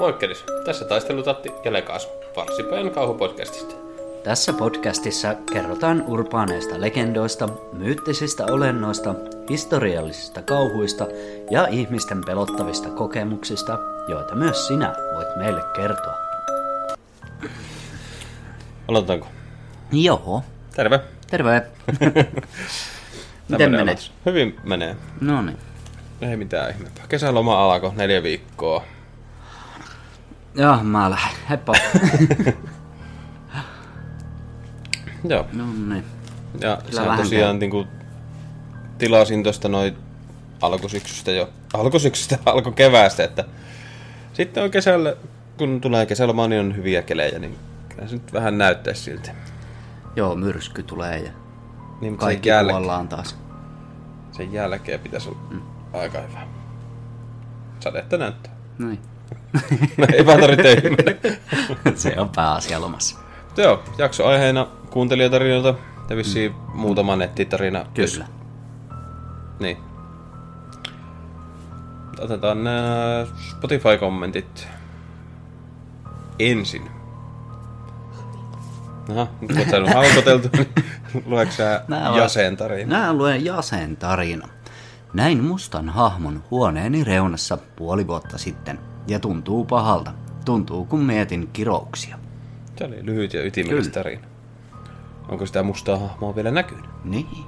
Moikkelis, tässä taistelutatti ja Lekaas, Varsipäin kauhupodcastista. Tässä podcastissa kerrotaan urbaaneista legendoista, myyttisistä olennoista, historiallisista kauhuista ja ihmisten pelottavista kokemuksista, joita myös sinä voit meille kertoa. Aloitetaanko? Joo, Terve. terve. Miten menee? Hyvin menee. No niin. Ei mitään ihmeempää. Kesäloma alkoi neljä viikkoa. Joo, mä lähden. Heippa. Joo. no niin. Ja Kyllä sehän tosiaan niinku, tilasin tosta noin alkusyksystä jo, alkusyksystä, alkukeväästä, että sitten on kesällä, kun tulee kesäloma, niin on hyviä kelejä, niin kyllä se nyt vähän näyttäisi siltä. Joo, myrsky tulee ja Niin, kaikki kuollaan taas. sen jälkeen pitäisi olla mm. aika hyvä. Sadetta näyttää. No niin. No, ei vaan tarvitse. Se on pääasia lomassa. Joo, jakso aiheena kuuntelijatarinoita ja vissiin mm. muutama nettitarina. Kyllä. Niin. Otetaan nämä Spotify-kommentit ensin. Aha, nyt kun sä on halkoteltu, niin lueeko sä Jasen tarina? Mä luen Jasen tarina. Näin mustan hahmon huoneeni reunassa puoli vuotta sitten. Ja tuntuu pahalta. Tuntuu kun mietin kirouksia. Se oli lyhyt ja ytimekäs tarina. Onko sitä mustaa hahmoa vielä näkynyt? Niin.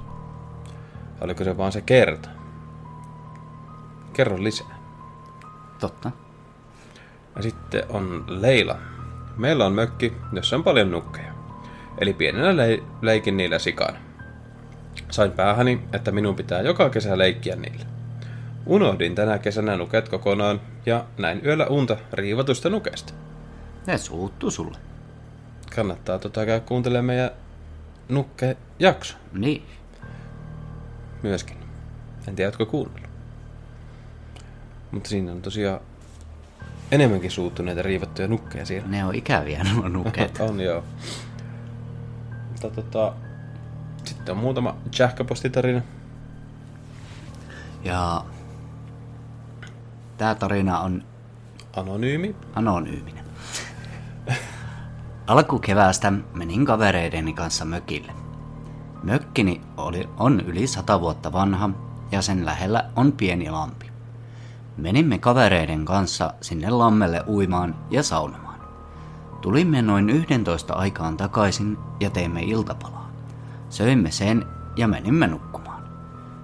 Oliko se vaan se kerta? Kerro lisää. Totta. Ja sitten on Leila. Meillä on mökki, jossa on paljon nukkeja. Eli pienenä le- leikin niillä sikana. Sain päähäni, että minun pitää joka kesä leikkiä niillä. Unohdin tänä kesänä nuket kokonaan ja näin yöllä unta riivatusta nukesta. Ne suuttu sulle. Kannattaa tota käydä kuuntelemaan meidän nukke-jakso Niin. myöskin. En tiedä, ootko kuunnellut. Mutta siinä on tosiaan enemmänkin suuttuneita riivattuja nukkeja siellä. Ne on ikäviä nuo nuket. On joo. Mutta tota, sitten on muutama sähköpostitarina. Ja tää tarina on Anonyymi. anonyyminen. Alkukeväästä menin kavereideni kanssa mökille. Mökkini oli, on yli sata vuotta vanha ja sen lähellä on pieni lampi. Menimme kavereiden kanssa sinne lammelle uimaan ja saunomaan. Tulimme noin 11 aikaan takaisin ja teimme iltapalaa. Söimme sen ja menimme nukkumaan.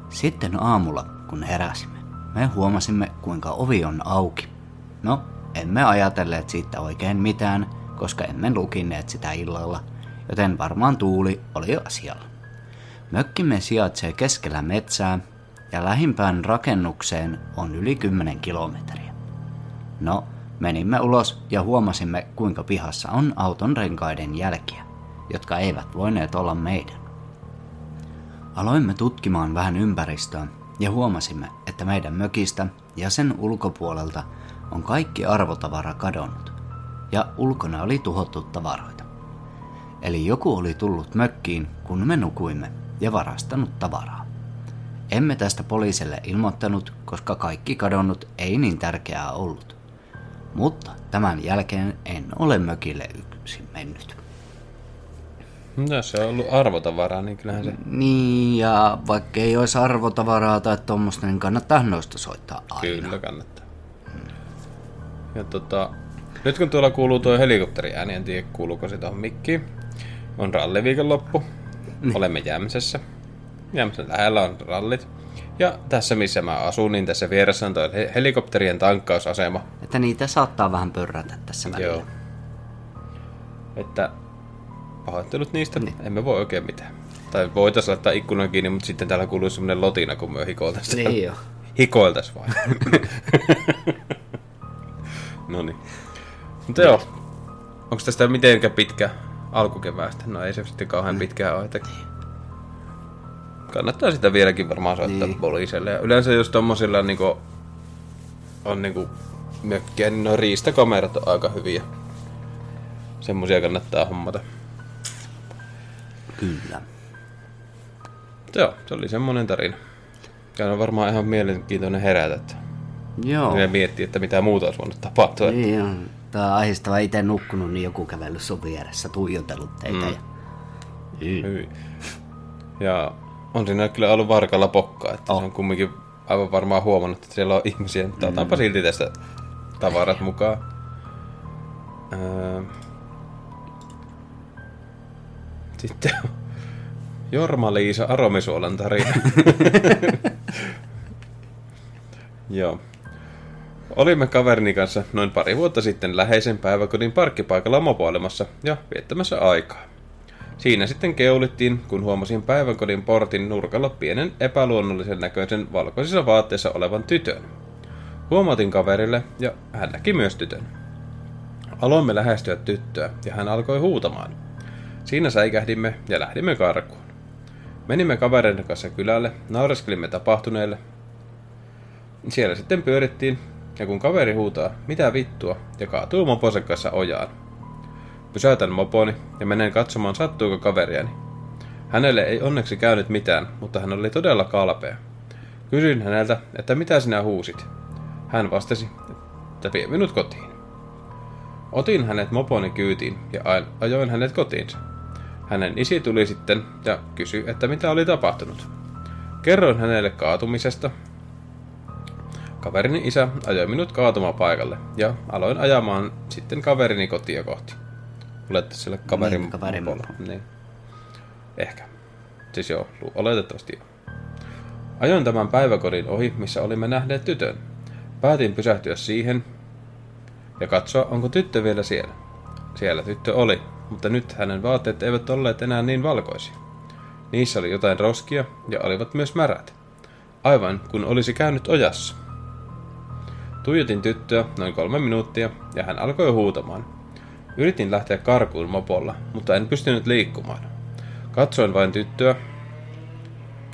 Sitten aamulla, kun heräsimme, me huomasimme, kuinka ovi on auki. No, emme ajatelleet siitä oikein mitään, koska emme lukineet sitä illalla, joten varmaan tuuli oli asialla. Mökkimme sijaitsee keskellä metsää ja lähimpään rakennukseen on yli 10 kilometriä. No, menimme ulos ja huomasimme, kuinka pihassa on auton renkaiden jälkiä, jotka eivät voineet olla meidän. Aloimme tutkimaan vähän ympäristöä ja huomasimme, että meidän mökistä ja sen ulkopuolelta on kaikki arvotavara kadonnut ja ulkona oli tuhottu tavaroita. Eli joku oli tullut mökkiin, kun me nukuimme ja varastanut tavaraa. Emme tästä poliisille ilmoittanut, koska kaikki kadonnut ei niin tärkeää ollut. Mutta tämän jälkeen en ole mökille yksin mennyt. No, jos se on ollut arvotavaraa, niin kyllähän se... Niin, ja vaikka ei olisi arvotavaraa tai tuommoista, niin kannattaa noista soittaa aina. Kyllä kannattaa. Ja tota, nyt kun tuolla kuuluu tuo helikopteriääni, en tiedä kuuluuko se tuohon mikkiin. On ralliviikonloppu. Olemme Jämsässä. Jämsän lähellä on rallit. Ja tässä missä mä asun, niin tässä vieressä on tuo he- helikopterien tankkausasema. Että niitä saattaa vähän pörrätä tässä välillä. Joo. Että pahoittelut niistä, niin. emme voi oikein mitään. Tai voitais laittaa ikkunan kiinni, mutta sitten täällä kuuluu semmonen lotina, kun me hikoiltais. Niin jo. Hikoiltais vai? no niin. Mutta joo. Onko tästä mitenkään pitkä alkukeväästä? No ei se sitten kauhean pitkää ole. Että... Kannattaa sitä vieläkin varmaan soittaa Niin. poliisille. Ja yleensä jos tommosilla niinku on niinku mökkiä, niin nuo riistakamerat on aika hyviä. Semmosia kannattaa hommata. Kyllä. Joo, se oli semmonen tarina. Ja on varmaan ihan mielenkiintoinen herätä, että Joo. Ja miettii, että mitä muuta olisi voinut tapahtua. Niin on. Tää on ahistava itse nukkunut, niin joku kävellyt sun vieressä, tuijotellut teitä. Mm. Ja... Hyi. Ja on siinä kyllä ollut varkalla pokkaa, että oh. se on kumminkin aivan varmaan huomannut, että siellä on ihmisiä, mutta mm. otanpa silti tästä tavarat mukaan. Öö... Sitten Jorma-Liisa Aromisuolan tarina. Joo. Olimme kaverini kanssa noin pari vuotta sitten läheisen päiväkodin parkkipaikalla mopoilemassa ja viettämässä aikaa. Siinä sitten keulittiin, kun huomasin päiväkodin portin nurkalla pienen epäluonnollisen näköisen valkoisissa vaatteissa olevan tytön. Huomatin kaverille ja hän näki myös tytön. Aloimme lähestyä tyttöä ja hän alkoi huutamaan. Siinä säikähdimme ja lähdimme karkuun. Menimme kavereiden kanssa kylälle, naureskelimme tapahtuneelle. Siellä sitten pyörittiin ja kun kaveri huutaa, mitä vittua, ja kaatuu moponsa kanssa ojaan. Pysäytän moponi ja menen katsomaan sattuuko kaveriani. Hänelle ei onneksi käynyt mitään, mutta hän oli todella kalpea. Kysyin häneltä, että mitä sinä huusit. Hän vastasi, että vie minut kotiin. Otin hänet moponi kyytiin ja ajoin hänet kotiinsa. Hänen isi tuli sitten ja kysyi, että mitä oli tapahtunut. Kerroin hänelle kaatumisesta Kaverini isä ajoi minut kaatumapaikalle ja aloin ajamaan sitten kaverini kotia kohti. Olette sille kaverin, Niin, kaverin. Niin. Ehkä. Siis joo, oletettavasti joo. Ajoin tämän päiväkodin ohi, missä olimme nähneet tytön. Päätin pysähtyä siihen ja katsoa, onko tyttö vielä siellä. Siellä tyttö oli, mutta nyt hänen vaatteet eivät olleet enää niin valkoisia. Niissä oli jotain roskia ja olivat myös märät. Aivan kun olisi käynyt ojassa. Tuijotin tyttöä noin kolme minuuttia ja hän alkoi huutamaan. Yritin lähteä karkuun mopolla, mutta en pystynyt liikkumaan. Katsoin vain tyttöä.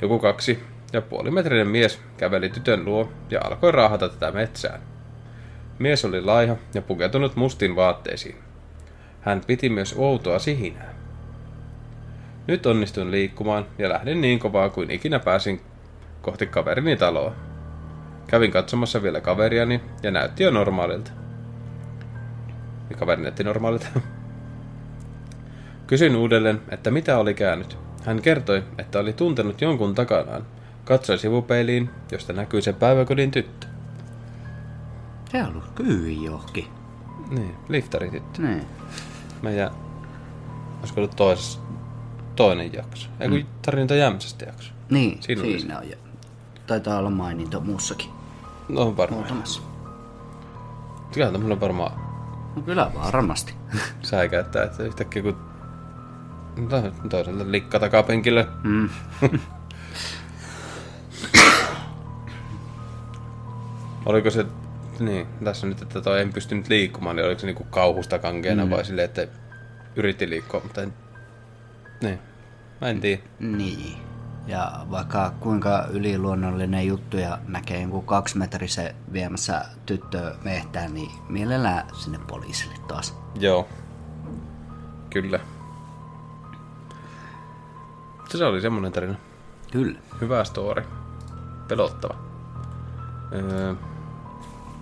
Joku kaksi ja puolimetrinen mies käveli tytön luo ja alkoi raahata tätä metsään. Mies oli laiha ja pukeutunut mustiin vaatteisiin. Hän piti myös outoa sihinää. Nyt onnistuin liikkumaan ja lähdin niin kovaa kuin ikinä pääsin kohti kaverini taloa. Kävin katsomassa vielä kaveriani ja näytti jo normaalilta. Ja kaveri näytti normaalilta. Kysyin uudelleen, että mitä oli käynyt. Hän kertoi, että oli tuntenut jonkun takanaan. Katsoi sivupeiliin, josta näkyi se päiväkodin tyttö. Se on ollut kyy johonkin. Niin, liftari tyttö. Niin. Meidän, olisiko ollut toisessa, toinen jakso. Ei kun tarinoita Jämsästä jakso. Niin, Siinä siinä on. Ja taitaa olla maininta muussakin. No on varmaan. Muutamassa. Kyllä tämmönen varmaan No kyllä varmasti. säikäyttää, että yhtäkkiä kun to- toisella likka takapenkillä. Mm. Oliko se, niin, tässä nyt, että toi en pystynyt liikkumaan, niin oliko se niinku kauhusta kankeena mm. vai silleen, että yritti liikkua, mutta en, niin, mä en tiedä. Niin. Ja vaikka kuinka yliluonnollinen juttu ja näkee jonkun kaksimetrisen viemässä tyttöä mehtään, niin mielellään sinne poliisille taas. Joo, kyllä. Se oli semmonen tarina. Kyllä. Hyvä story. Pelottava. Öö,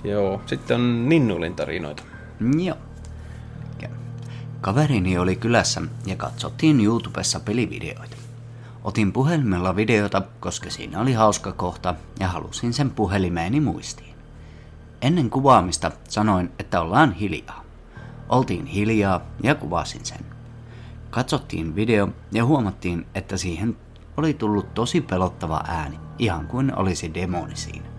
joo, sitten on Ninnulin tarinoita. Joo. Kaverini oli kylässä ja katsottiin YouTubessa pelivideoita. Otin puhelimella videota, koska siinä oli hauska kohta ja halusin sen puhelimeeni muistiin. Ennen kuvaamista sanoin, että ollaan hiljaa. Oltiin hiljaa ja kuvasin sen. Katsottiin video ja huomattiin, että siihen oli tullut tosi pelottava ääni, ihan kuin olisi demoni siinä.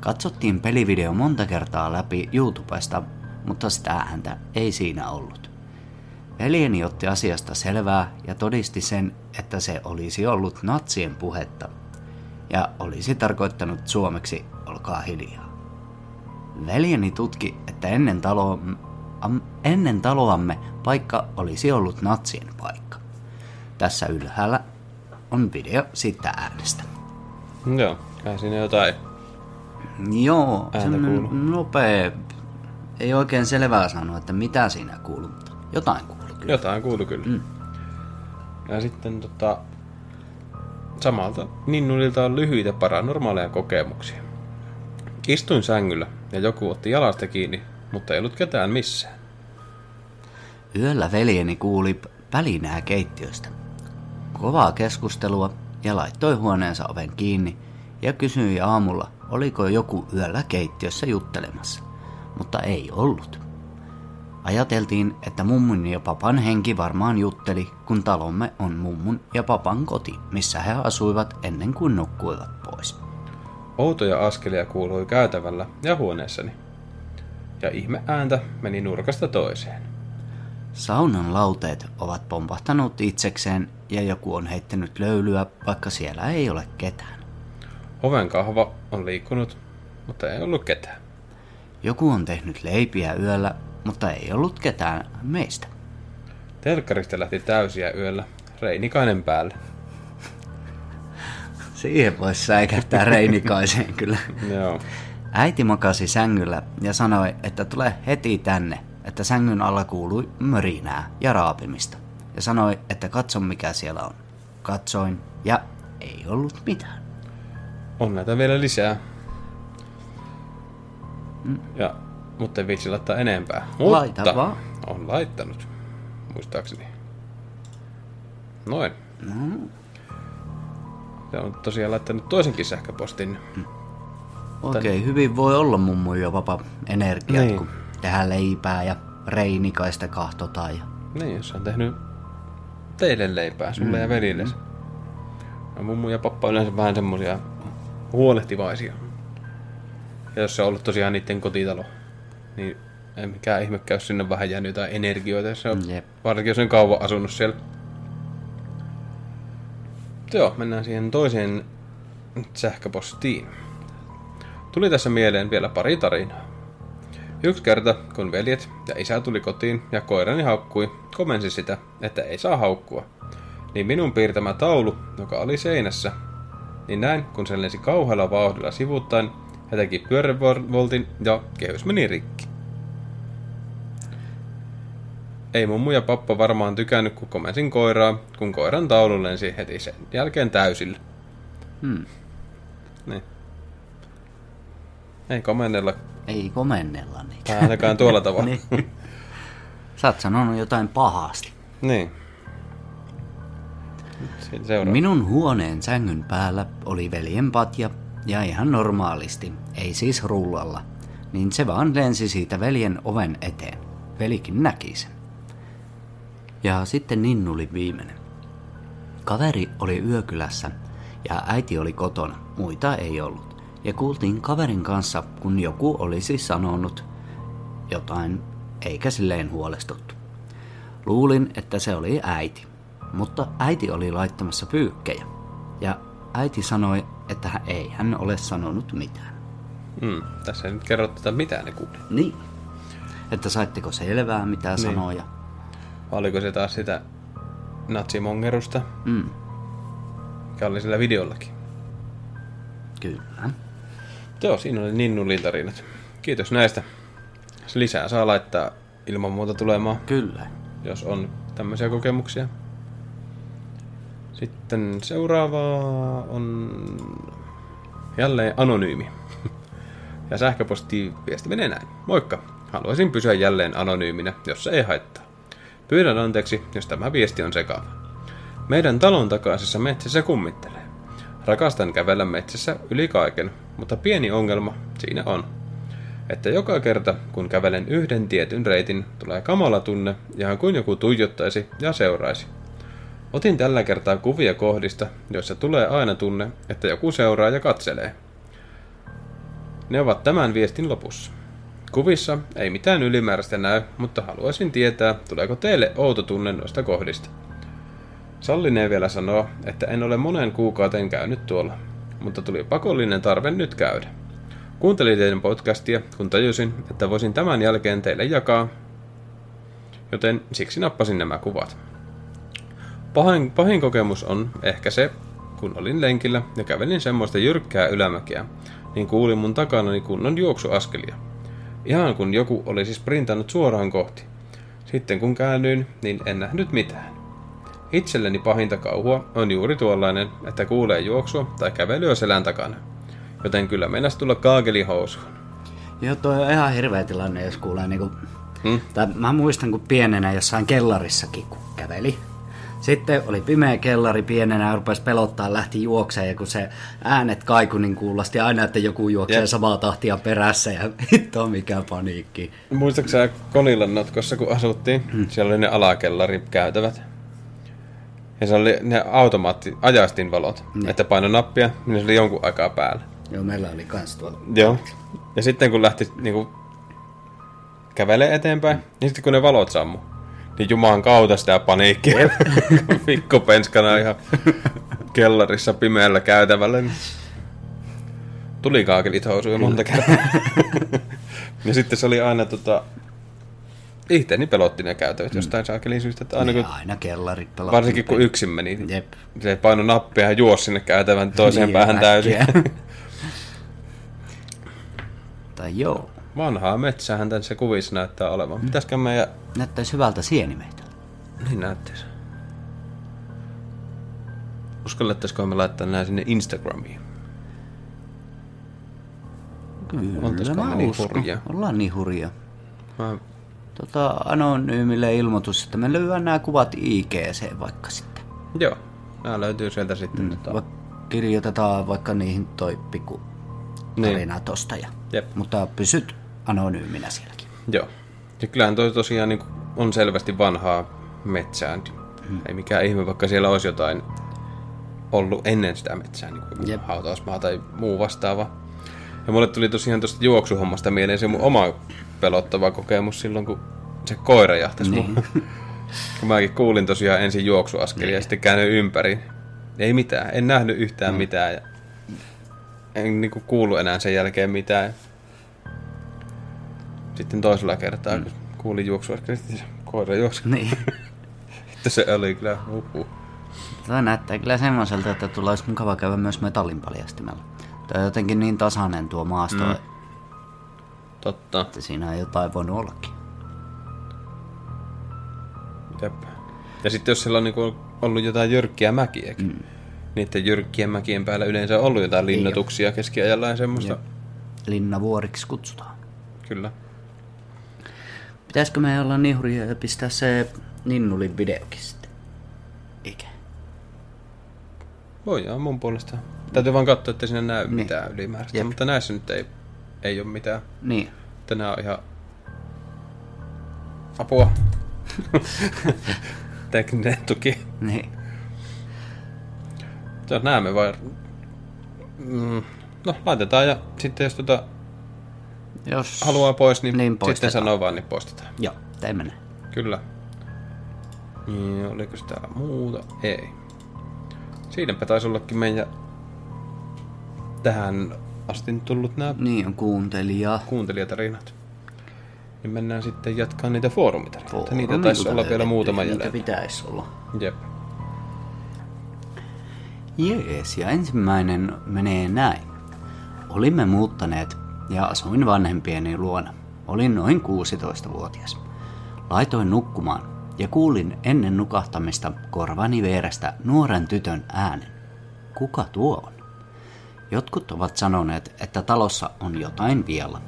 Katsottiin pelivideo monta kertaa läpi YouTubesta, mutta sitä ääntä ei siinä ollut. Veljeni otti asiasta selvää ja todisti sen, että se olisi ollut natsien puhetta ja olisi tarkoittanut suomeksi olkaa hiljaa. Veljeni tutki, että ennen, talo, am, ennen taloamme paikka olisi ollut natsien paikka. Tässä ylhäällä on video siitä äänestä. Joo, kai siinä jotain. Joo, kuuluu. nopea. Ei oikein selvää sanoa, että mitä siinä kuuluu, mutta jotain kuuluu kyllä. Jotain kuulu kyllä. Mm. Ja sitten tota, samalta Ninnulilta on lyhyitä paranormaaleja kokemuksia. Istuin sängyllä ja joku otti jalasta kiinni, mutta ei ollut ketään missään. Yöllä veljeni kuuli välinää keittiöstä. Kovaa keskustelua ja laittoi huoneensa oven kiinni ja kysyi aamulla, oliko joku yöllä keittiössä juttelemassa, mutta ei ollut. Ajateltiin, että mummun ja papan henki varmaan jutteli, kun talomme on mummun ja papan koti, missä he asuivat ennen kuin nukkuivat pois. Outoja askelia kuului käytävällä ja huoneessani. Ja ihme ääntä meni nurkasta toiseen. Saunan lauteet ovat pompahtanut itsekseen ja joku on heittänyt löylyä, vaikka siellä ei ole ketään. Oven kahva on liikkunut, mutta ei ollut ketään. Joku on tehnyt leipiä yöllä, mutta ei ollut ketään meistä. Telkkarista lähti täysiä yöllä, Reinikainen päälle. Siihen voisi säikähtää Reinikaiseen kyllä. Joo. Äiti makasi sängyllä ja sanoi, että tule heti tänne, että sängyn alla kuului mörinää ja raapimista. Ja sanoi, että katso mikä siellä on. Katsoin ja ei ollut mitään. On näitä vielä lisää. Ja, mutta ei viitsi laittaa enempää. Laita mutta vaan. on laittanut, muistaakseni. Noin. No, Se on tosiaan laittanut toisenkin sähköpostin. oikein hyvin voi olla mummu ja papa energiat, Niin. kun tehdään leipää ja reinikaista kahtotaan. Ja... Niin, jos on tehnyt teille leipää, sulle mm. ja velille. Ja mummu ja pappa on yleensä vähän semmosia huolehtivaisia. Ja jos se on ollut tosiaan niiden kotitalo, niin ei mikään ihmekään, jos sinne vähän jäänyt jotain energioita. jos Se on, Jep. varsinkin jos on kauan asunut siellä. Joo, mennään siihen toiseen sähköpostiin. Tuli tässä mieleen vielä pari tarinaa. Yksi kerta, kun veljet ja isä tuli kotiin ja koirani haukkui, komensi sitä, että ei saa haukkua. Niin minun piirtämä taulu, joka oli seinässä, niin näin, kun se lensi kauhealla vauhdilla sivuttaen, ja teki pyörävoltin ja kehys meni rikki. Ei mummu ja pappa varmaan tykännyt, kun komensin koiraa, kun koiran taulu lensi heti sen jälkeen täysillä. Hmm. Niin. Ei komennella Ei komennella niitä. tai ainakaan tuolla tavalla. niin. Sä oot sanonut jotain pahasti. Niin. Seuraava. Minun huoneen sängyn päällä oli veljen patja ja ihan normaalisti, ei siis rullalla, niin se vaan lensi siitä veljen oven eteen. Velikin näki sen. Ja sitten Ninnu oli viimeinen. Kaveri oli yökylässä ja äiti oli kotona, muita ei ollut. Ja kuultiin kaverin kanssa, kun joku olisi sanonut jotain, eikä silleen huolestuttu. Luulin, että se oli äiti, mutta äiti oli laittamassa pyykkejä. Ja äiti sanoi, että hän ei hän ole sanonut mitään. Mm, tässä ei nyt kerro tätä mitään ne kuuli. Niin. Että saitteko selvää, mitä niin. sanoja? Oliko se taas sitä natsimongerusta, Mm, mikä oli sillä videollakin? kyllä. Joo, siinä oli Ninnulin tarinat. Kiitos näistä. Lisää saa laittaa ilman muuta tulemaan, Kyllä. jos on tämmöisiä kokemuksia. Sitten seuraava on jälleen anonyymi. Ja sähköposti viesti menee näin. Moikka! Haluaisin pysyä jälleen anonyyminä, jos se ei haittaa. Pyydän anteeksi, jos tämä viesti on sekava. Meidän talon takaisessa metsässä kummittelee. Rakastan kävellä metsässä yli kaiken, mutta pieni ongelma siinä on. Että joka kerta, kun kävelen yhden tietyn reitin, tulee kamala tunne, ihan kuin joku tuijottaisi ja seuraisi. Otin tällä kertaa kuvia kohdista, joissa tulee aina tunne, että joku seuraa ja katselee. Ne ovat tämän viestin lopussa. Kuvissa ei mitään ylimääräistä näy, mutta haluaisin tietää, tuleeko teille outo tunne noista kohdista. Sallinee vielä sanoa, että en ole monen kuukauteen käynyt tuolla, mutta tuli pakollinen tarve nyt käydä. Kuuntelin teidän podcastia, kun tajusin, että voisin tämän jälkeen teille jakaa, joten siksi nappasin nämä kuvat. Pahin, pahin kokemus on ehkä se, kun olin lenkillä ja kävelin semmoista jyrkkää ylämäkeä, niin kuulin mun takanani kunnon juoksuaskelia. Ihan kun joku olisi sprintannut suoraan kohti. Sitten kun käännyin, niin en nähnyt mitään. Itselleni pahinta kauhua on juuri tuollainen, että kuulee juoksua tai kävelyä selän takana. Joten kyllä meinas tulla kaakelihousuun. Joo, toi on ihan hirveä tilanne, jos kuulee niinku... Hmm? Tai mä muistan, kun pienenä jossain kellarissakin kun käveli. Sitten oli pimeä kellari pienenä ja rupesi pelottaa, lähti juokseen ja kun se äänet kaiku, niin kuulosti aina, että joku juoksee Jep. samaa tahtia perässä ja hitto mikä paniikki. Muistatko sä Konilan notkossa, kun asuttiin? Hmm. Siellä oli ne alakellari käytävät. Ja se oli ne automaatti ajastinvalot, ne. että paino nappia, niin se oli jonkun aikaa päällä. Joo, meillä oli kans tuolla. Joo. Ja sitten kun lähti niinku kävelee eteenpäin, mm. niin sitten kun ne valot sammu, niin jumaan kautta sitä paniikkia. Mikko penskana ihan kellarissa pimeällä käytävällä. Niin tuli kaakelit housuja monta kertaa. ja sitten se oli aina tota, Itteeni pelotti ne käytävät mm. jostain saakelin syystä. Että aina, kun, aina kellarit pelotti. Varsinkin kun yksin meni. Jep. Se paino nappia ja juosi sinne käytävän toiseen niin, päähän täysin. tai joo. Vanhaa metsähän se kuvissa näyttää olevan. Pitäisikö meidän... Näyttäisi hyvältä sienimeitä. Niin näyttäisi. Uskallettaisiko me laittaa nämä sinne Instagramiin? Kyllä, mä niin hurja? Ollaan niin hurja. Mä... Tota, anonyymille ilmoitus, että me löydään nämä kuvat IGC vaikka sitten. Joo, nämä löytyy sieltä sitten. Mm, tota... Kirjoitetaan vaikka niihin toi pikku tarina niin. tosta. Ja, Jep. Mutta pysyt anonyyminä sielläkin. Joo. Ja kyllähän toi tosiaan niin on selvästi vanhaa metsää. Hmm. Ei mikään ihme, vaikka siellä olisi jotain ollut ennen sitä metsää, niin kuin hautausmaa tai muu vastaava. Ja mulle tuli tosiaan tuosta juoksuhommasta mieleen se mun oma pelottava kokemus silloin, kun se koira jahtasi niin. mun. kun mäkin kuulin tosiaan ensin juoksuaskelia niin. ja sitten käännyin ympäri. Ei mitään, en nähnyt yhtään hmm. mitään. Ja en niin kuin kuulu enää sen jälkeen mitään. Sitten toisella kertaa, mm. kun kuulin juoksuaskelia, niin koira juoksi. Niin. Sitten se oli kyllä uhu. Tämä näyttää kyllä semmoiselta, että tulee olisi mukava käydä myös metallin paljastimella. Tämä on jotenkin niin tasainen tuo maasto. Mm. Totta. Että siinä ei jotain voinut ollakin. Jep. Ja sitten jos siellä on niinku ollut jotain jyrkkiä mäkiäkin, mm. niiden jyrkkien mäkien päällä yleensä on ollut jotain linnoituksia keskiajalla ja semmoista. Jep. Linnavuoriksi kutsutaan. Kyllä. Pitäisikö me olla niin hurjaa ja pistää se Ninnulin videokin sitten? Eikä. Voidaan mun puolesta. Täytyy vaan katsoa, että sinne näy niin. mitään ylimääräistä. Jep. Mutta näissä nyt ei, ei ole mitään. Niin. Tänään on ihan apua. Tekninen tuki. Niin. Joo, näemme vai... Mm, no, laitetaan ja sitten jos tota jos haluaa pois, niin, niin sitten sanoo vaan, niin poistetaan. Joo, teemme näin. Kyllä. Niin, oliko täällä muuta? Ei. Siinäpä taisi ollakin meidän tähän asti tullut nämä niin on kuuntelija. kuuntelijatarinat. Niin mennään sitten jatkaa niitä foorumitarinoita. Foorumi, niitä taisi olla vielä muutama jäljellä. Niitä pitäisi olla. Jep. Jees, ja ensimmäinen menee näin. Olimme muuttaneet ja asuin vanhempieni luona. Olin noin 16-vuotias. Laitoin nukkumaan ja kuulin ennen nukahtamista korvani vierestä nuoren tytön äänen. Kuka tuo on? Jotkut ovat sanoneet, että talossa on jotain vielä.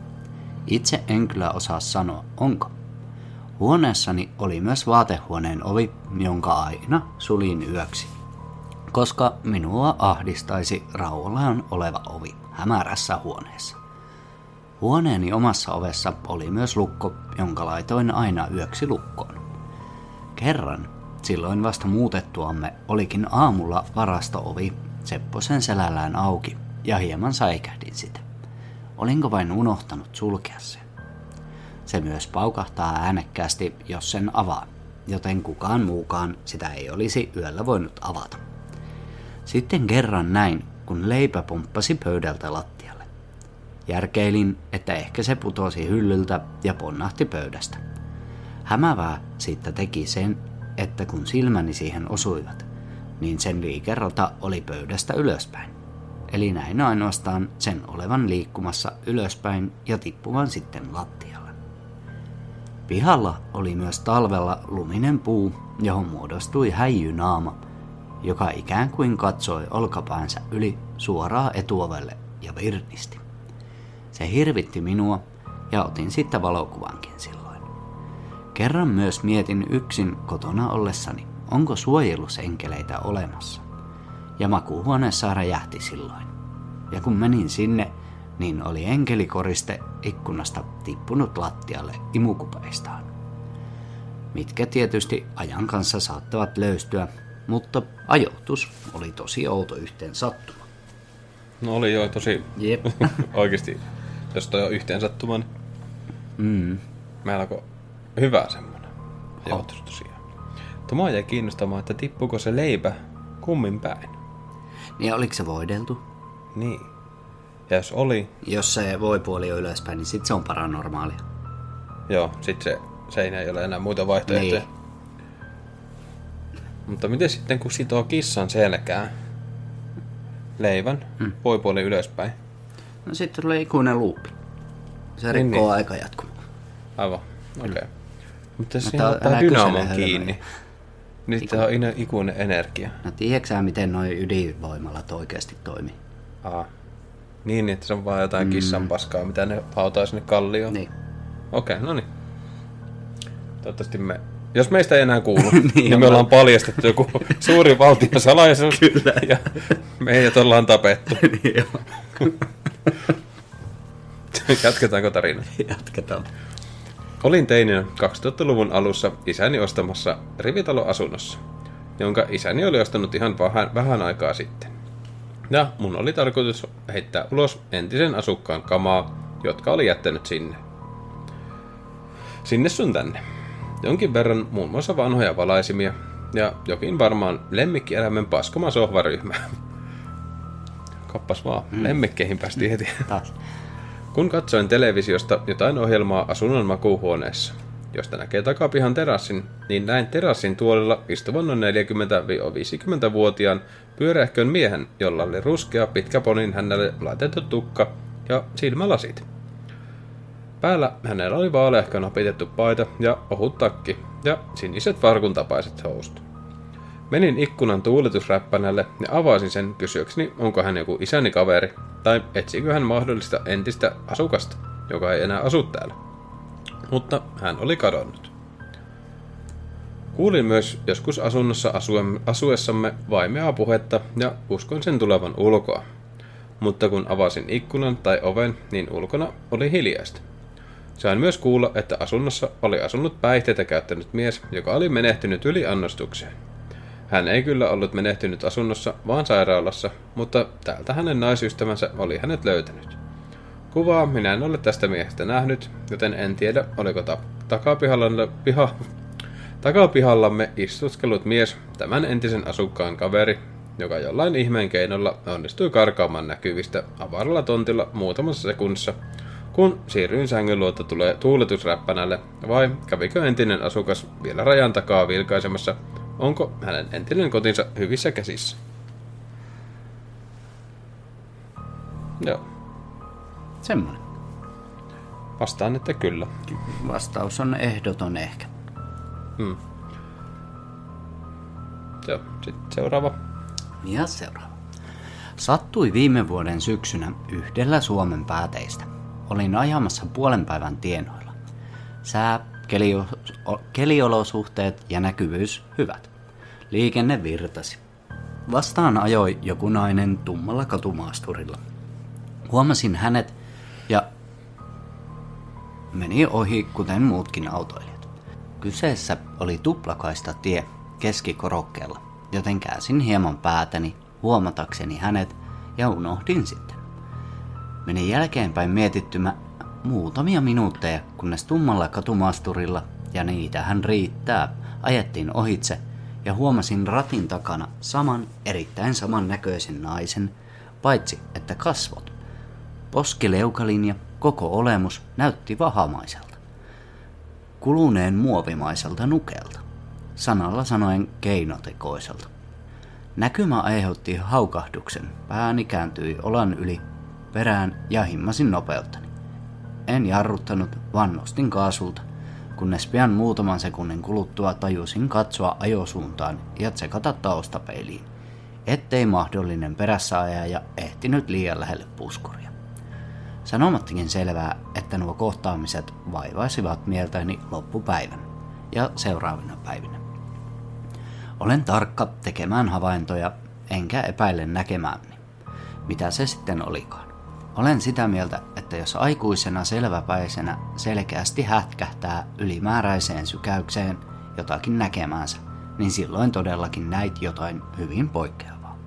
Itse en kyllä osaa sanoa, onko. Huoneessani oli myös vaatehuoneen ovi, jonka aina sulin yöksi. Koska minua ahdistaisi rauhallaan oleva ovi hämärässä huoneessa. Huoneeni omassa ovessa oli myös lukko, jonka laitoin aina yöksi lukkoon. Kerran, silloin vasta muutettuamme, olikin aamulla varastoovi Sepposen selällään auki ja hieman säikähdin sitä. Olinko vain unohtanut sulkea sen? Se myös paukahtaa äänekkäästi, jos sen avaa, joten kukaan muukaan sitä ei olisi yöllä voinut avata. Sitten kerran näin, kun leipä pumppasi pöydältä lattialle. Järkeilin, että ehkä se putosi hyllyltä ja ponnahti pöydästä. Hämävää siitä teki sen, että kun silmäni siihen osuivat, niin sen liikerata oli pöydästä ylöspäin. Eli näin ainoastaan sen olevan liikkumassa ylöspäin ja tippuvan sitten lattialle. Pihalla oli myös talvella luminen puu, johon muodostui häijynaama, joka ikään kuin katsoi olkapäänsä yli suoraa etuovelle ja virnisti. Se hirvitti minua ja otin sitten valokuvankin silloin. Kerran myös mietin yksin kotona ollessani, onko suojelusenkeleitä olemassa. Ja makuuhuoneessa räjähti silloin. Ja kun menin sinne, niin oli enkelikoriste ikkunasta tippunut lattialle imukupeistaan. Mitkä tietysti ajan kanssa saattavat löystyä, mutta ajoitus oli tosi outo yhteen sattuma. No oli jo tosi Jep. oikeasti, jos toi on yhteen sattuma, niin Mm. meillä hyvä semmonen joutus tosiaan. Mutta mua jäi kiinnostamaan, että tippuuko se leipä kummin päin. Ja oliko se voideltu? Niin. Ja jos oli, Jos se voipuoli on ylöspäin, niin sit se on paranormaalia. joo, sit se seinä ei ole enää muita vaihtoehtoja. Niin. Mutta miten sitten kun sitoo kissan selkään leivän, hmm. voipuoli ylöspäin? No sitten tulee ikuinen luuppi. Se Niin, rikkoo niin. aika jatkumaan. Aivan, okei. Okay. Mutta jos siinä ottaa kysele dynamon hölmöjä. kiinni, niin sitten on ikuinen energia. No tiedätkö miten noi ydinvoimalat oikeasti toimii? Aa. Niin, että se on vaan jotain kissan paskaa, mitä ne hautaa sinne kallioon. Niin. Okei, okay, no niin. Toivottavasti me... Jos meistä ei enää kuulu, Niin, niin, on me ollaan paljastettu joku suuri valtion salaisuus. Kyllä. Ja meidät ollaan tapettu. Joo. Jatketaanko tarinaa? Jatketaan. Olin teininä 2000-luvun alussa isäni ostamassa rivitaloasunnossa, jonka isäni oli ostanut ihan vähän, vähän aikaa sitten. Ja mun oli tarkoitus heittää ulos entisen asukkaan kamaa, jotka oli jättänyt sinne. Sinne sun tänne. Jonkin verran muun muassa vanhoja valaisimia ja jokin varmaan lemmikkieläimen paskoma sohvaryhmä. Kappas vaan, mm. lemmikkeihin päästiin heti. Taas. Kun katsoin televisiosta jotain ohjelmaa asunnon makuuhuoneessa, josta näkee takapihan terassin, niin näin terassin tuolilla istuvan noin 40-50-vuotiaan pyörähkön miehen, jolla oli ruskea pitkä ponin hänelle laitettu tukka ja silmälasit. Päällä hänellä oli vaaleahkona pitetty paita ja ohut takki ja siniset farkun tapaiset housut. Menin ikkunan tuuletusräppänälle ja avasin sen kysyäkseni, onko hän joku isäni kaveri, tai etsikö hän mahdollista entistä asukasta, joka ei enää asu täällä. Mutta hän oli kadonnut. Kuulin myös joskus asunnossa asuessamme vaimeaa puhetta ja uskon sen tulevan ulkoa. Mutta kun avasin ikkunan tai oven, niin ulkona oli hiljaista. Sain myös kuulla, että asunnossa oli asunut päihteitä käyttänyt mies, joka oli menehtynyt yliannostukseen. Hän ei kyllä ollut menehtynyt asunnossa, vaan sairaalassa, mutta täältä hänen naisystävänsä oli hänet löytänyt. Kuvaa minä en ole tästä miehestä nähnyt, joten en tiedä, oliko ta- takapihallamme, piha, takapihallamme istuskellut mies tämän entisen asukkaan kaveri, joka jollain ihmeen keinolla onnistui karkaamaan näkyvistä avaralla tontilla muutamassa sekunnissa, kun siirryin sängyn luota tulee tuuletusräppänälle, vai kävikö entinen asukas vielä rajan takaa vilkaisemassa, onko hänen entinen kotinsa hyvissä käsissä. Joo, Semmoinen. vastaan, että kyllä. Vastaus on ehdoton ehkä. Hmm. Joo, sitten seuraava. Ja seuraava. Sattui viime vuoden syksynä yhdellä Suomen pääteistä. Olin ajamassa puolen päivän tienoilla. Sää, kelio, keliolosuhteet ja näkyvyys hyvät. Liikenne virtasi. Vastaan ajoi joku nainen tummalla katumaasturilla. Huomasin hänet ja meni ohi kuten muutkin autoilijat. Kyseessä oli tuplakaista tie keskikorokkeella, joten käsin hieman päätäni huomatakseni hänet ja unohdin sitten. Menin jälkeenpäin mietittymä muutamia minuutteja, kunnes tummalla katumaasturilla, ja niitähän riittää, ajettiin ohitse ja huomasin ratin takana saman erittäin samannäköisen naisen, paitsi että kasvot. Poskileukalinja, koko olemus näytti vahamaiselta. Kuluneen muovimaiselta nukelta. Sanalla sanoen keinotekoiselta. Näkymä aiheutti haukahduksen. Pääni kääntyi olan yli perään ja himmasin nopeuttani. En jarruttanut, vaan nostin kaasulta, kunnes pian muutaman sekunnin kuluttua tajusin katsoa ajosuuntaan ja tsekata taustapeiliin. ettei mahdollinen perässäajaja ehtinyt liian lähelle puskuria. Sanomattakin selvää, että nuo kohtaamiset vaivaisivat mieltäni loppupäivän ja seuraavina päivinä. Olen tarkka tekemään havaintoja, enkä epäile näkemääni. Mitä se sitten olikaan? Olen sitä mieltä, että jos aikuisena selväpäisenä selkeästi hätkähtää ylimääräiseen sykäykseen jotakin näkemäänsä, niin silloin todellakin näit jotain hyvin poikkeavaa.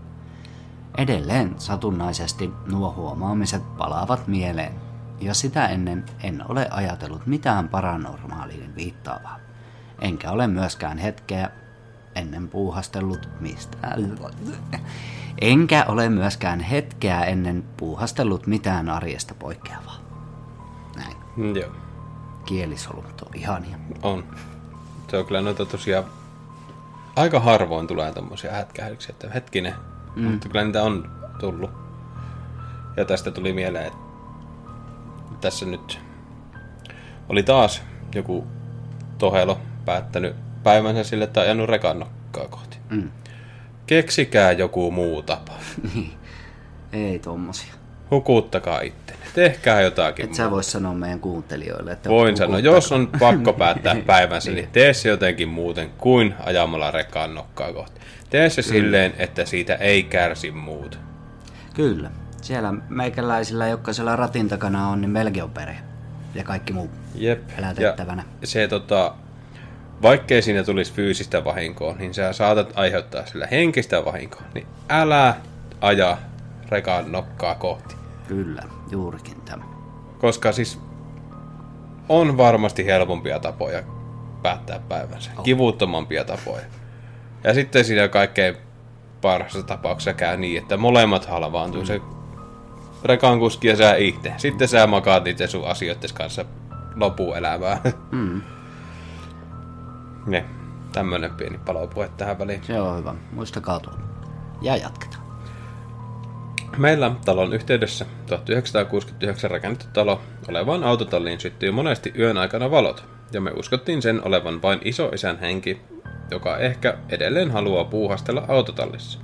Edelleen satunnaisesti nuo huomaamiset palaavat mieleen, ja sitä ennen en ole ajatellut mitään paranormaaliin viittaavaa. Enkä ole myöskään hetkeä ennen puuhastellut mistään. Enkä ole myöskään hetkeä ennen puuhastellut mitään arjesta poikkeavaa. Näin. Mm, Joo, Kielisolut on ihania. on. Se on kyllä noita tosiaan... Aika harvoin tulee tommosia hätkähdyksiä, että hetkinen. Mm. Mutta kyllä niitä on tullut. Ja tästä tuli mieleen, että tässä nyt oli taas joku tohelo päättänyt päivänsä sille, että ajanut rekan nokkaa kohti. Mm. Keksikää joku muu tapa. Niin. Ei tommosia. Hukuttakaa ittenne. Tehkää jotakin Et sä vois sanoa meidän kuuntelijoille, että... Voin sanoa, jos on pakko päättää päivänsä, niin tee se jotenkin muuten kuin ajamalla rekaan nokkaa kohti. Tee se silleen, että siitä ei kärsi muut. Kyllä. Siellä meikäläisillä, jotka siellä ratin takana on, niin melkein on perhe. Ja kaikki muu Jep. elätettävänä. Ja se tota, vaikkei siinä tulisi fyysistä vahinkoa, niin sä saatat aiheuttaa sillä henkistä vahinkoa. Niin älä aja rekaan nokkaa kohti. Kyllä, juurikin tämä. Koska siis on varmasti helpompia tapoja päättää päivänsä. Kivuttomampia tapoja. Ja sitten siinä kaikkein parhaassa tapauksessa käy niin, että molemmat halvaantuu. Mm. Se rekan kuski ja sä itse. Sitten sä makaat itse sun asioittes kanssa lopuelämää. Mm, ne, tämmönen pieni palopuhe tähän väliin. se on hyvä. Muistakaa tuo. Ja jatketaan. Meillä talon yhteydessä 1969 rakennettu talo olevaan autotalliin syttyi monesti yön aikana valot, ja me uskottiin sen olevan vain isoisän henki, joka ehkä edelleen haluaa puuhastella autotallissa.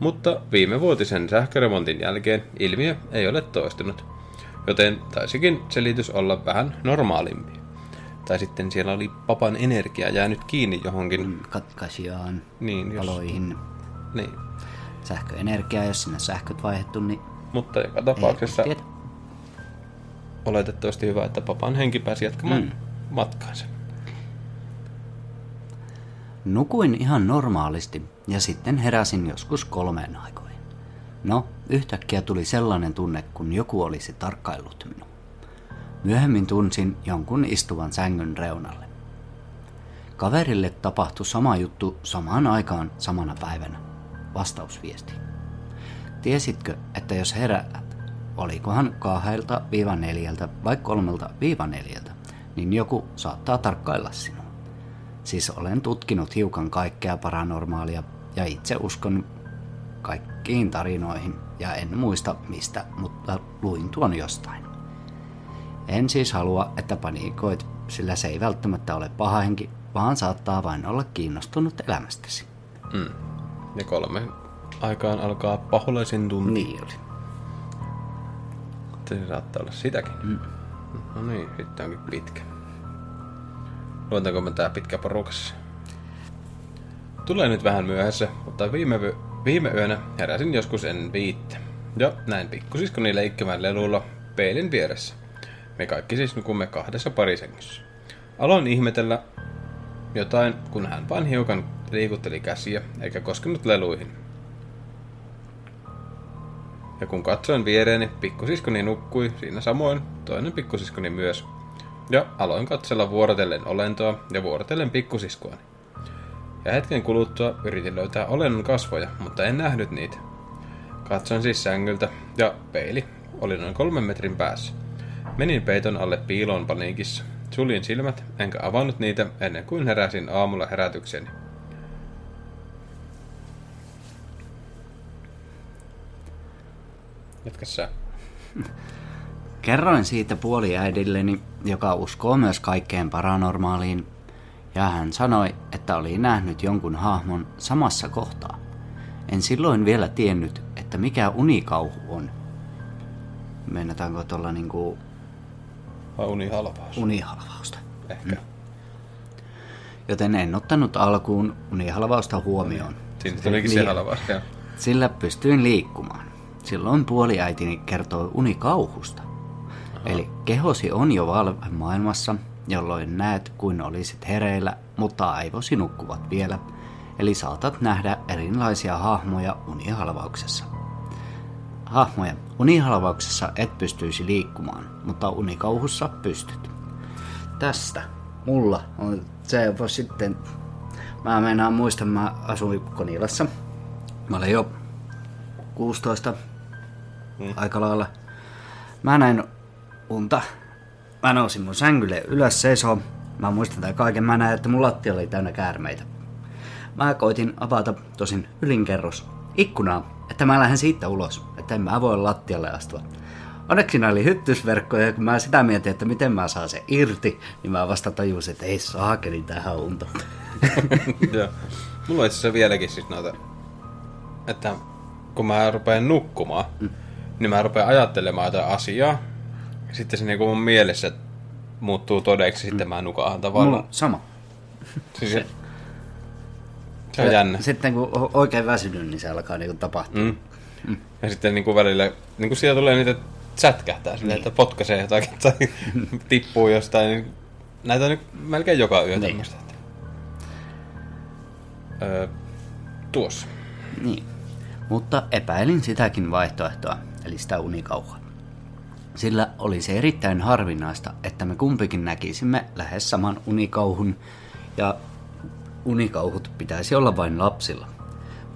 Mutta viime vuotisen sähköremontin jälkeen ilmiö ei ole toistunut, joten taisikin selitys olla vähän normaalimpi. Tai sitten siellä oli papan energia jäänyt kiinni johonkin. Katkaisijaan, Niin, jos, valoihin, niin. sähköenergiaa, jos sinne sähköt vaihdettu, niin Mutta joka ei tapauksessa tiedä. oletettavasti hyvä, että papan henki pääsi jatkamaan mm. matkaansa. Nukuin ihan normaalisti ja sitten heräsin joskus kolmeen aikoihin. No, yhtäkkiä tuli sellainen tunne, kun joku olisi tarkkaillut minua. Myöhemmin tunsin jonkun istuvan sängyn reunalle. Kaverille tapahtui sama juttu samaan aikaan samana päivänä. Vastausviesti. Tiesitkö, että jos heräät, olikohan kahdelta viiva neljältä vai kolmelta viiva neljältä, niin joku saattaa tarkkailla sinua. Siis olen tutkinut hiukan kaikkea paranormaalia ja itse uskon kaikkiin tarinoihin ja en muista mistä, mutta luin tuon jostain. En siis halua, että paniikoit, sillä se ei välttämättä ole paha henki, vaan saattaa vain olla kiinnostunut elämästäsi. Mm. Ja kolme aikaan alkaa paholaisin tunti. Niin oli. Se saattaa olla sitäkin. Mm. No niin, sitten onkin pitkä. Luetaanko me tää pitkä porukassa? Tulee nyt vähän myöhässä, mutta viime, viime yönä heräsin joskus ennen viittä. Ja näin pikkusiskoni leikkimään lelulla peilin vieressä. Me kaikki siis nukumme kahdessa parisängyssä. Aloin ihmetellä jotain, kun hän vain hiukan liikutteli käsiä eikä koskenut leluihin. Ja kun katsoin viereeni, pikkusiskoni nukkui siinä samoin, toinen pikkusiskoni myös. Ja aloin katsella vuorotellen olentoa ja vuorotellen pikkusiskoani. Ja hetken kuluttua yritin löytää olennon kasvoja, mutta en nähnyt niitä. Katsoin siis sängyltä ja peili oli noin kolmen metrin päässä. Menin peiton alle piiloon paniikissa. Suljin silmät, enkä avannut niitä ennen kuin heräsin aamulla herätykseni. Jatka sä. Kerroin siitä puoliäidilleni, joka uskoo myös kaikkeen paranormaaliin, ja hän sanoi, että oli nähnyt jonkun hahmon samassa kohtaa. En silloin vielä tiennyt, että mikä unikauhu on. Meinataanko tuolla niinku Vai unihalvaus? unihalvausta. Ehkä. Joten en ottanut alkuun unihalvausta huomioon. Siinä tulikin se Niin. halvaus. joo. Sillä pystyin liikkumaan. Silloin puoliäitini kertoi unikauhusta. Eli kehosi on jo valvemaailmassa, jolloin näet kuin olisit hereillä, mutta aivosi nukkuvat vielä. Eli saatat nähdä erilaisia hahmoja unihalvauksessa. Hahmoja. Unihalvauksessa et pystyisi liikkumaan, mutta unikauhussa pystyt. Tästä mulla on se voi sitten... Mä meinaan muistan, mä asuin Konilassa. Mä olin jo 16 Mm. aika lailla. Mä näin unta. Mä nousin mun sängylle ylös seisoo. Mä muistan tämän kaiken. Mä näin, että mun lattia oli täynnä käärmeitä. Mä koitin avata tosin ylinkerros ikkunaa, että mä lähden siitä ulos, että en mä voi lattialle astua. Onneksi siinä oli hyttysverkkoja, ja kun mä sitä mietin, että miten mä saan se irti, niin mä vasta tajusin, että ei saakeli tähän unta. Joo. Mulla on itse asiassa vieläkin siis noita, että kun mä rupean nukkumaan, mm. niin mä rupean ajattelemaan jotain asiaa. Ja sitten se niinku mun mielessä muuttuu todeksi, mm. sitten mä nukahan tavallaan. Mulla sama. Siis se, se on jännä. Sitten kun oikein väsynyt, niin se alkaa niinku tapahtua. Mm. Mm. Ja sitten niinku välillä, niinku siellä tulee niitä sätkähtää silleen, että potkaisee jotakin tai tippuu jostain. Niin näitä on nyt melkein joka yö Niin. tämmöistä. Öö, tuossa. Niin. Mutta epäilin sitäkin vaihtoehtoa, eli sitä unikauhua. Sillä olisi erittäin harvinaista, että me kumpikin näkisimme lähes saman unikauhun, ja unikauhut pitäisi olla vain lapsilla.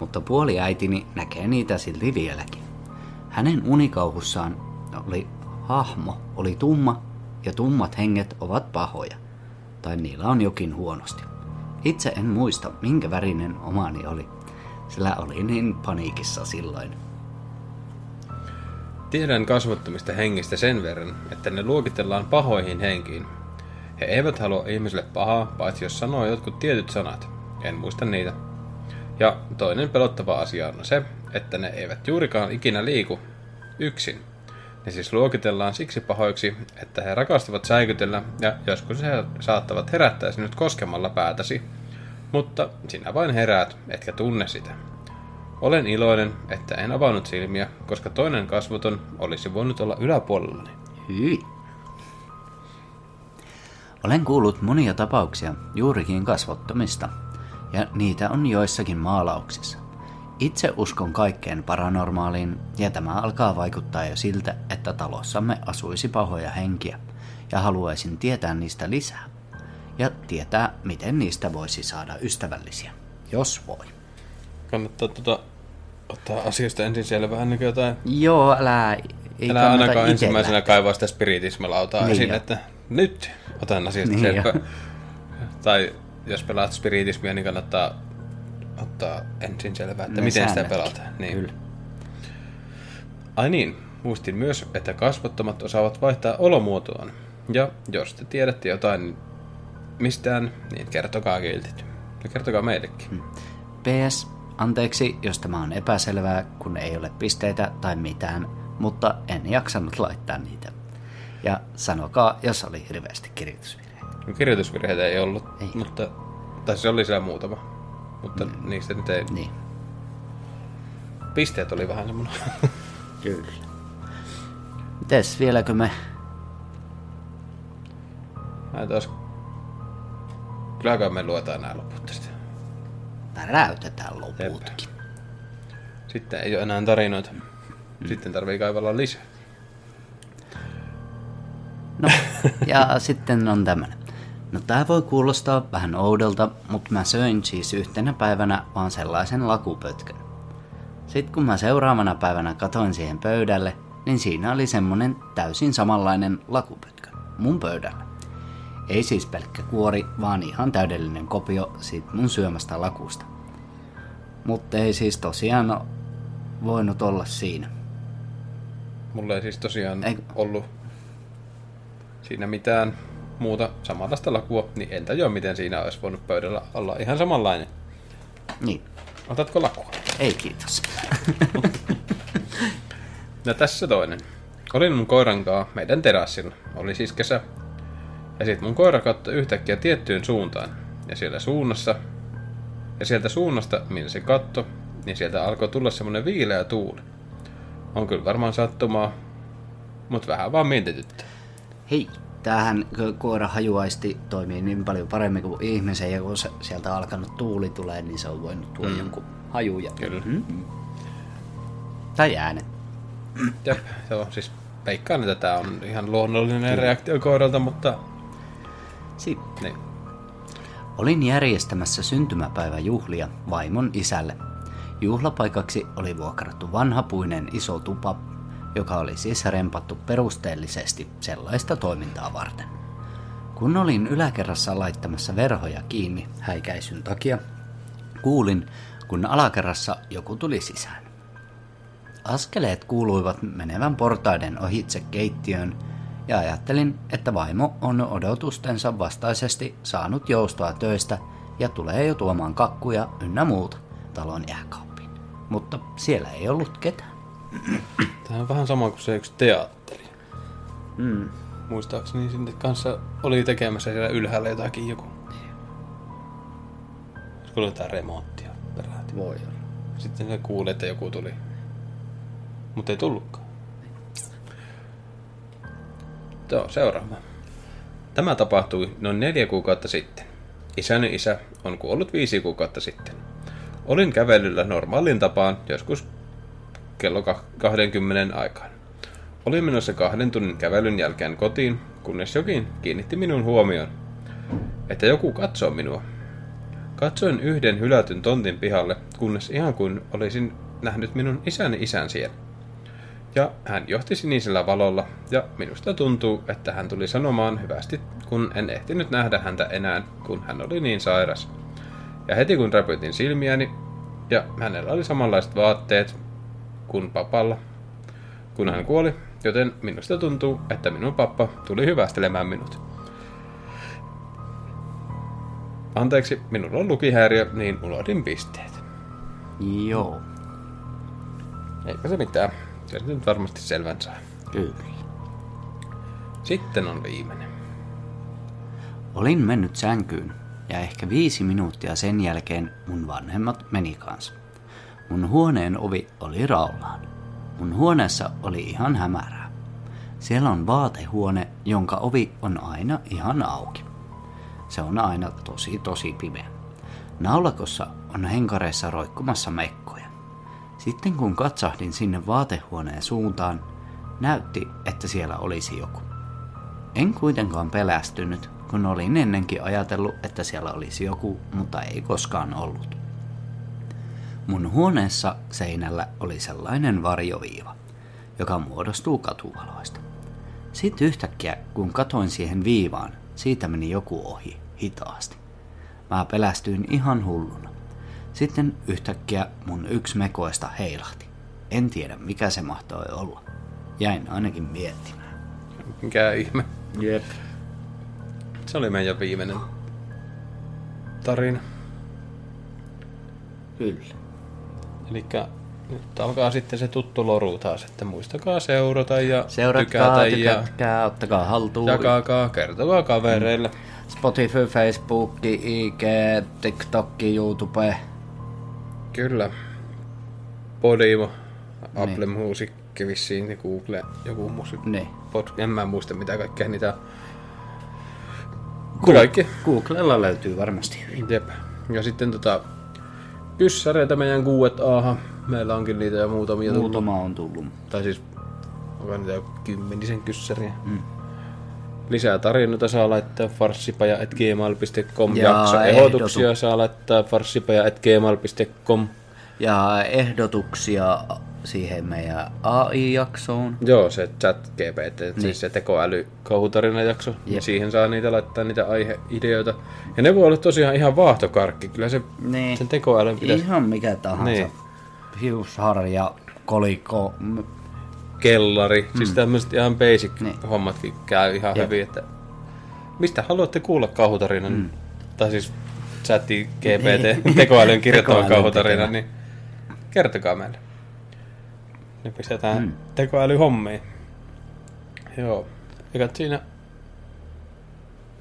Mutta puoli äitini näkee niitä silti vieläkin. Hänen unikauhussaan oli hahmo, oli tumma, ja tummat henget ovat pahoja. Tai niillä on jokin huonosti. Itse en muista, minkä värinen omani oli, sillä oli niin paniikissa silloin. Tiedän kasvottomista hengistä sen verran, että ne luokitellaan pahoihin henkiin. He eivät halua ihmiselle pahaa, paitsi jos sanoo jotkut tietyt sanat. En muista niitä. Ja toinen pelottava asia on se, että ne eivät juurikaan ikinä liiku yksin. Ne siis luokitellaan siksi pahoiksi, että he rakastavat säikytellä ja joskus he saattavat herättää sinut koskemalla päätäsi. Mutta sinä vain heräät, etkä tunne sitä. Olen iloinen, että en avannut silmiä, koska toinen kasvoton olisi voinut olla yläpuolellani. Hyi. Olen kuullut monia tapauksia juurikin kasvottomista, ja niitä on joissakin maalauksissa. Itse uskon kaikkeen paranormaaliin, ja tämä alkaa vaikuttaa jo siltä, että talossamme asuisi pahoja henkiä, ja haluaisin tietää niistä lisää. Ja tietää, miten niistä voisi saada ystävällisiä, jos voi. Kannattaa tota, ottaa asioista ensin selvää kuin jotain. Joo, älä... Ei Älä ainakaan ensimmäisenä kaivaa sitä spiritismalautaa Niin jo. että nyt otan asiasta Niin jo. Tai jos pelaat spiritismia, niin kannattaa ottaa ensin selvää, että Ne miten sitä säännötkin. pelataan. Niin. Kyllä. Ai niin, muistin myös, että kasvottomat osaavat vaihtaa olomuotoaan. Ja jos te tiedätte jotain mistään, niin kertokaa kiltit. Ja kertokaa meillekin. PS, anteeksi, jos tämä on epäselvää, kun ei ole pisteitä tai mitään, mutta en jaksanut laittaa niitä. Ja sanokaa, jos oli hirveästi kirjoitusvirheitä. No, kirjoitusvirheitä ei ollut, Ei. mutta... Tai se oli siellä muutama. Mutta mm. niistä nyt ei... Niin, Pisteet oli vähän semmoinen. kyllä. Mites vieläkö me... Mä taas... Kylläkään me luetaan nämä loput tästä. Räytetään loputkin. Sitten ei ole enää tarinoita. Sitten tarvii kaivella lisää. Ja sitten on tämmönen. No tää voi kuulostaa vähän oudolta, mutta mä söin siis yhtenä päivänä vaan sellaisen lakupötkön. Sitten kun mä seuraavana päivänä katoin siihen pöydälle, niin siinä oli semmonen täysin samanlainen lakupötkö mun pöydällä. Ei siis pelkkä kuori, vaan ihan täydellinen kopio siitä mun syömästä lakusta. Mutta ei siis tosiaan voinut olla siinä. Mulla ei siis tosiaan Eikö- ollut siinä mitään muuta samanlaista lakua, niin en tajua miten siinä olisi voinut pöydällä olla ihan samanlainen. Niin, Otatko lakua? Ei kiitos. No tässä toinen. Olin mun koiran kanssa meidän terassilla. Oli siis kesä. Ja sit mun koira katsoi yhtäkkiä tiettyyn suuntaan. Ja siellä suunnassa, ja sieltä suunnasta, minne se katto, niin sieltä alkoi tulla semmonen viileä tuuli. On kyllä varmaan sattumaa, mut vähän vaan mietityttä. Hei, tämähän ko- koira hajuaisti toimii niin paljon paremmin kuin ihmisen, ja kun se, sieltä alkanut tuuli tulee, niin se on voinut tuoda mm. jonkun haju. Ja... Kyllä. Mm. Tai äänet. Jep, joo, siis veikkaan, että tää on ihan luonnollinen reaktio koiralta, mutta Sitten. niin. Olin järjestämässä syntymäpäiväjuhlia vaimon isälle. Juhlapaikaksi oli vuokrattu vanhapuinen iso tupa, joka oli siis rempattu perusteellisesti sellaista toimintaa varten. Kun olin yläkerrassa laittamassa verhoja kiinni häikäisyn takia, kuulin, kun alakerrassa joku tuli sisään. Askeleet kuuluivat menevän portaiden ohitse keittiöön, ja ajattelin, että vaimo on odotustensa vastaisesti saanut joustoa töistä ja tulee jo tuomaan kakkuja ynnä muuta talon jääkaappiin. Mutta siellä ei ollut ketään. Tämä on vähän sama kuin se yksi teatteri. Mm. Muistaakseni sinne kanssa oli tekemässä siellä ylhäällä jotakin joku. Olisiko ollut jotain remonttia peräti. Voi olla. Sitten se kuuli, että joku tuli. Mutta ei tullutkaan. Joo, seuraava. Tämä tapahtui noin neljä kuukautta sitten. Isäni isä on kuollut viisi kuukautta sitten. Olin kävelyllä normaalin tapaan joskus kello kah- 20 aikaan. Olin menossa kahden tunnin kävelyn jälkeen kotiin, kunnes jokin kiinnitti minun huomioon, että joku katsoo minua. Katsoin yhden hylätyn tontin pihalle, kunnes ihan kuin olisin nähnyt minun isäni isän siellä. Ja hän johti sinisellä valolla, ja minusta tuntuu, että hän tuli sanomaan hyvästi, kun en ehtinyt nähdä häntä enää, kun hän oli niin sairas. Ja heti kun räpytin silmiäni, ja hänellä oli samanlaiset vaatteet kuin papalla, kun hän kuoli, joten minusta tuntuu, että minun pappa tuli hyvästelemään minut. Anteeksi, minulla on lukihäiriö, niin unohdin pisteet. Joo, Eipä se mitään. Se nyt varmasti selvän saa. kyllä. Sitten on viimeinen. Olin mennyt sänkyyn ja ehkä viisi minuuttia sen jälkeen mun vanhemmat meni kanssa. Mun huoneen ovi oli raollaan. Mun huoneessa oli ihan hämärää. Siellä on vaatehuone, jonka ovi on aina ihan auki. Se on aina tosi tosi pimeä. Naulakossa on henkareissa roikkumassa mekkoja. Sitten kun katsahdin sinne vaatehuoneen suuntaan, näytti, että siellä olisi joku. En kuitenkaan pelästynyt, kun olin ennenkin ajatellut, että siellä olisi joku, mutta ei koskaan ollut. Mun huoneessa seinällä oli sellainen varjoviiva, joka muodostuu katuvaloista. Sitten yhtäkkiä, kun katoin siihen viivaan, siitä meni joku ohi, hitaasti. Mä pelästyin ihan hulluna. Sitten yhtäkkiä mun yksi mekoista heilahti. En tiedä, mikä se mahtoi olla. Jäin ainakin miettimään. Mikä ihme. Jep. Se oli meidän viimeinen tarina. Kyllä. Eli nyt alkaa sitten se tuttu loru taas, että muistakaa seurata ja Seuratkaa, tykätä ja tykätkää, ottakaa haltuun. jakakaa, kertokaa kavereille. Spotify, Facebook, IG, TikTok, YouTube. Kyllä. Podimo, Apple Music, vissiin ja Google, joku music. Niin. Pod, en mä muista mitä kaikkea niitä. Kaikki. Googlella löytyy varmasti hyvin. Jep. Ja sitten tota, kyssäreitä meidän kuuet aha. Meillä onkin niitä jo muutamia tullut. Muutama on tullut. Tai siis, onko niitä jo kymmenisen kyssäriä. Mm. Lisää tarinoita saa laittaa farssipaja.gmail.com. Ja Jaksoehdotuksia saa laittaa farssipaja.gmail.com. Ja ehdotuksia siihen meidän AI-jaksoon. Joo, se chat GPT, niin. siis se tekoäly jakso. Jep. Siihen saa niitä laittaa niitä aiheideoita. Ja ne voi olla tosiaan ihan vaahtokarkki. Kyllä se Niin. sen tekoälyn pitäisi Ihan mikä tahansa. Niin. Hiusharja, kolikko. m- kellari. Mm. Siis tämmöiset ihan basic Niin. hommatkin käy ihan Jep. hyvin. Että mistä haluatte kuulla kauhutarinan? Mm. Tai siis chatti GPT, tekoälyn kirjoittaman kauhutarinan, niin Kertokaa meille. Nyt pistetään mm. tekoälyhommiin. Joo. Eikä siinä...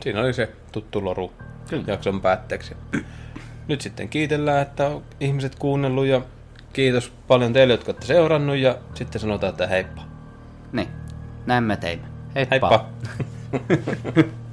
Siinä oli se tuttu loru Kyllä. jakson päätteeksi. Nyt sitten kiitellään, että on ihmiset kuunnellut ja kiitos paljon teille, jotka olette seurannut ja sitten sanotaan, että heippa. Niin, näin me teimme. Heippa. Heippa.